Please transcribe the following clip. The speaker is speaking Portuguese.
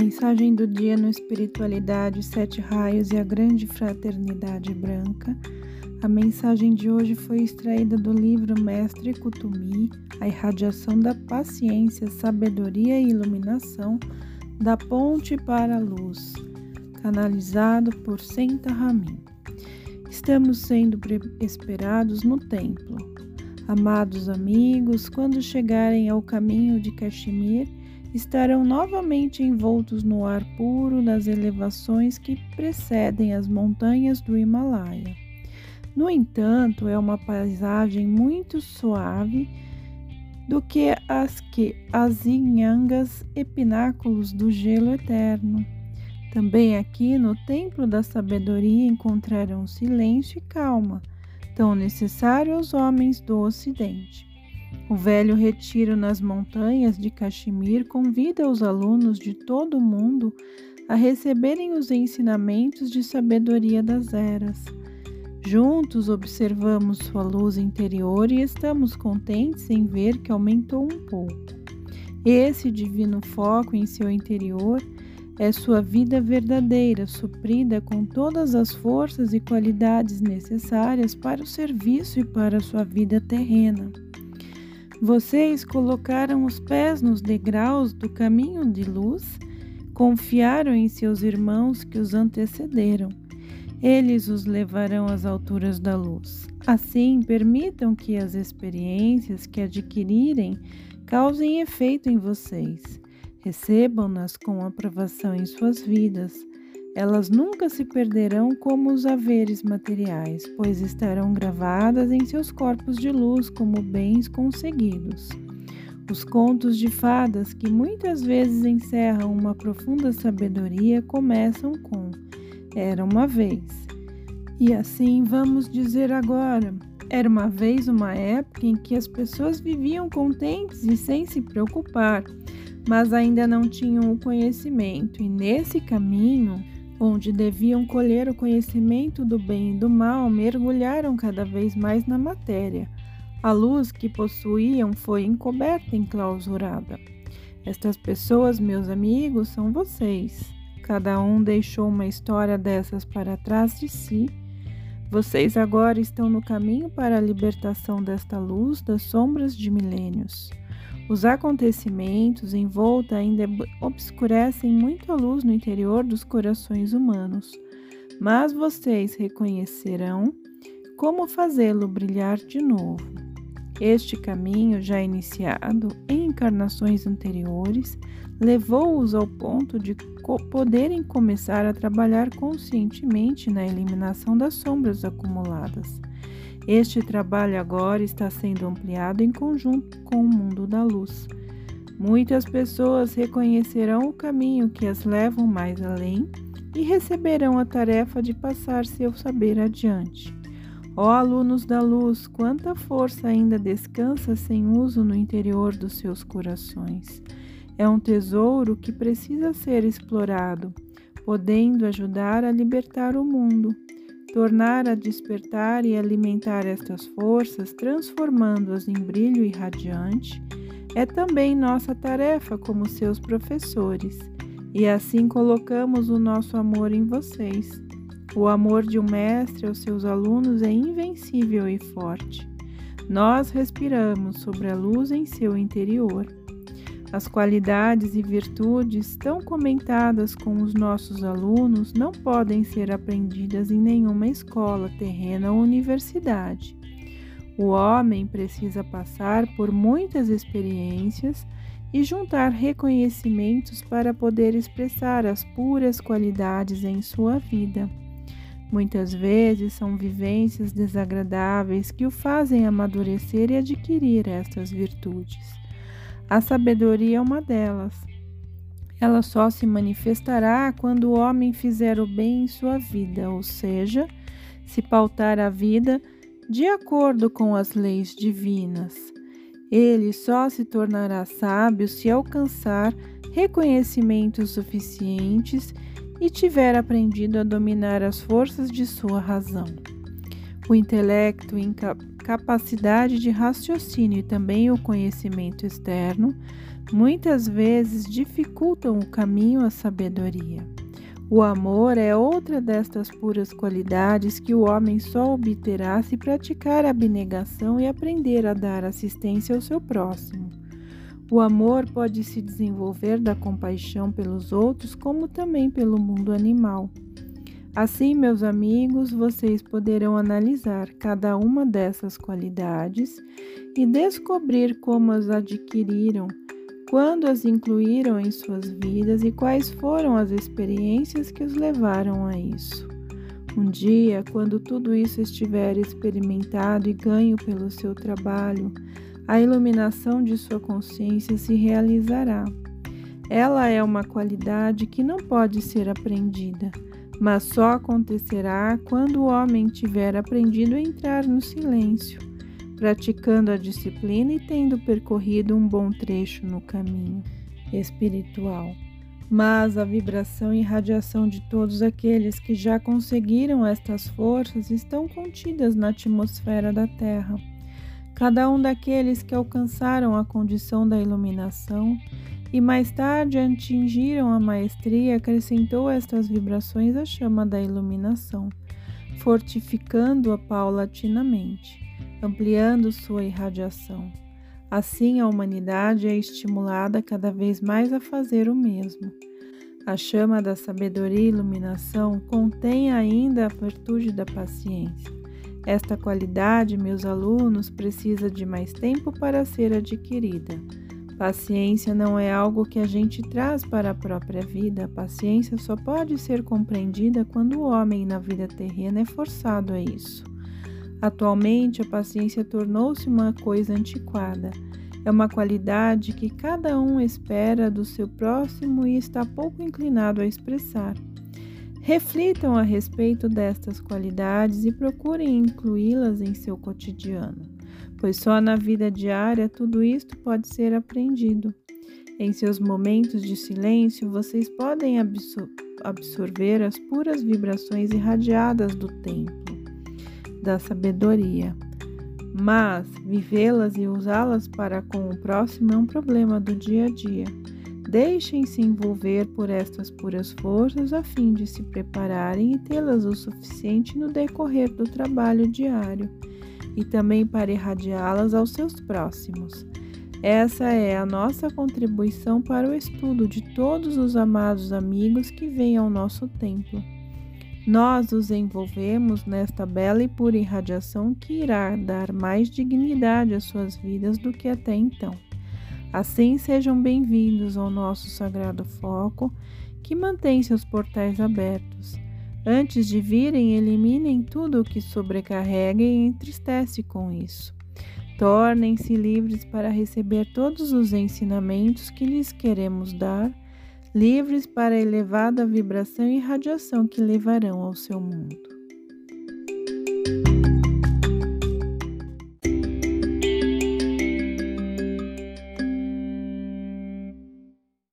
Mensagem do dia no Espiritualidade, Sete Raios e a Grande Fraternidade Branca. A mensagem de hoje foi extraída do livro Mestre Kutumi, A Irradiação da Paciência, Sabedoria e Iluminação, da Ponte para a Luz, canalizado por Senta Ramin. Estamos sendo esperados no templo. Amados amigos, quando chegarem ao caminho de Kashmir, estarão novamente envoltos no ar puro das elevações que precedem as montanhas do Himalaia. No entanto, é uma paisagem muito suave do que as que as inhangas e pináculos do gelo eterno. Também aqui no templo da sabedoria encontrarão silêncio e calma, tão necessário aos homens do ocidente. O velho retiro nas montanhas de Caxemir convida os alunos de todo o mundo a receberem os ensinamentos de sabedoria das eras. Juntos observamos sua luz interior e estamos contentes em ver que aumentou um pouco. Esse divino foco em seu interior é sua vida verdadeira, suprida com todas as forças e qualidades necessárias para o serviço e para a sua vida terrena. Vocês colocaram os pés nos degraus do caminho de luz, confiaram em seus irmãos que os antecederam. Eles os levarão às alturas da luz. Assim, permitam que as experiências que adquirirem causem efeito em vocês. Recebam-nas com aprovação em suas vidas. Elas nunca se perderão como os haveres materiais, pois estarão gravadas em seus corpos de luz como bens conseguidos. Os contos de fadas, que muitas vezes encerram uma profunda sabedoria, começam com Era uma vez. E assim vamos dizer agora. Era uma vez uma época em que as pessoas viviam contentes e sem se preocupar, mas ainda não tinham o conhecimento, e nesse caminho onde deviam colher o conhecimento do bem e do mal, mergulharam cada vez mais na matéria. A luz que possuíam foi encoberta e enclausurada. Estas pessoas, meus amigos, são vocês. Cada um deixou uma história dessas para trás de si. Vocês agora estão no caminho para a libertação desta luz das sombras de milênios. Os acontecimentos em volta ainda obscurecem muito a luz no interior dos corações humanos, mas vocês reconhecerão como fazê-lo brilhar de novo. Este caminho, já iniciado em encarnações anteriores, levou-os ao ponto de poderem começar a trabalhar conscientemente na eliminação das sombras acumuladas. Este trabalho agora está sendo ampliado em conjunto com o mundo da luz. Muitas pessoas reconhecerão o caminho que as levam mais além e receberão a tarefa de passar seu saber adiante. Ó alunos da luz, quanta força ainda descansa sem uso no interior dos seus corações. É um tesouro que precisa ser explorado, podendo ajudar a libertar o mundo tornar a despertar e alimentar estas forças, transformando-as em brilho irradiante, é também nossa tarefa como seus professores, e assim colocamos o nosso amor em vocês. O amor de um mestre aos seus alunos é invencível e forte. Nós respiramos sobre a luz em seu interior. As qualidades e virtudes tão comentadas com os nossos alunos não podem ser aprendidas em nenhuma escola, terrena ou universidade. O homem precisa passar por muitas experiências e juntar reconhecimentos para poder expressar as puras qualidades em sua vida. Muitas vezes são vivências desagradáveis que o fazem amadurecer e adquirir estas virtudes. A sabedoria é uma delas. Ela só se manifestará quando o homem fizer o bem em sua vida, ou seja, se pautar a vida de acordo com as leis divinas. Ele só se tornará sábio se alcançar reconhecimentos suficientes e tiver aprendido a dominar as forças de sua razão. O intelecto capacidade de raciocínio e também o conhecimento externo, muitas vezes dificultam o caminho à sabedoria. O amor é outra destas puras qualidades que o homem só obterá se praticar a abnegação e aprender a dar assistência ao seu próximo. O amor pode se desenvolver da compaixão pelos outros, como também pelo mundo animal. Assim, meus amigos, vocês poderão analisar cada uma dessas qualidades e descobrir como as adquiriram quando as incluíram em suas vidas e quais foram as experiências que os levaram a isso. Um dia, quando tudo isso estiver experimentado e ganho pelo seu trabalho, a iluminação de sua consciência se realizará. Ela é uma qualidade que não pode ser aprendida, mas só acontecerá quando o homem tiver aprendido a entrar no silêncio praticando a disciplina e tendo percorrido um bom trecho no caminho espiritual. Mas a vibração e radiação de todos aqueles que já conseguiram estas forças estão contidas na atmosfera da Terra. Cada um daqueles que alcançaram a condição da iluminação e mais tarde atingiram a maestria acrescentou estas vibrações à chama da iluminação, fortificando-a paulatinamente ampliando sua irradiação. Assim, a humanidade é estimulada cada vez mais a fazer o mesmo. A chama da sabedoria e iluminação contém ainda a virtude da paciência. Esta qualidade, meus alunos, precisa de mais tempo para ser adquirida. Paciência não é algo que a gente traz para a própria vida. A paciência só pode ser compreendida quando o homem na vida terrena é forçado a isso. Atualmente, a paciência tornou-se uma coisa antiquada. É uma qualidade que cada um espera do seu próximo e está pouco inclinado a expressar. Reflitam a respeito destas qualidades e procurem incluí-las em seu cotidiano, pois só na vida diária tudo isto pode ser aprendido. Em seus momentos de silêncio, vocês podem absor absorver as puras vibrações irradiadas do tempo da sabedoria. Mas vivê-las e usá-las para com o próximo é um problema do dia a dia. Deixem-se envolver por estas puras forças a fim de se prepararem e tê-las o suficiente no decorrer do trabalho diário e também para irradiá-las aos seus próximos. Essa é a nossa contribuição para o estudo de todos os amados amigos que vêm ao nosso templo. Nós os envolvemos nesta bela e pura irradiação que irá dar mais dignidade às suas vidas do que até então. Assim sejam bem-vindos ao nosso sagrado foco, que mantém seus portais abertos. Antes de virem, eliminem tudo o que sobrecarrega e entristece com isso. Tornem-se livres para receber todos os ensinamentos que lhes queremos dar livres para a elevada vibração e radiação que levarão ao seu mundo.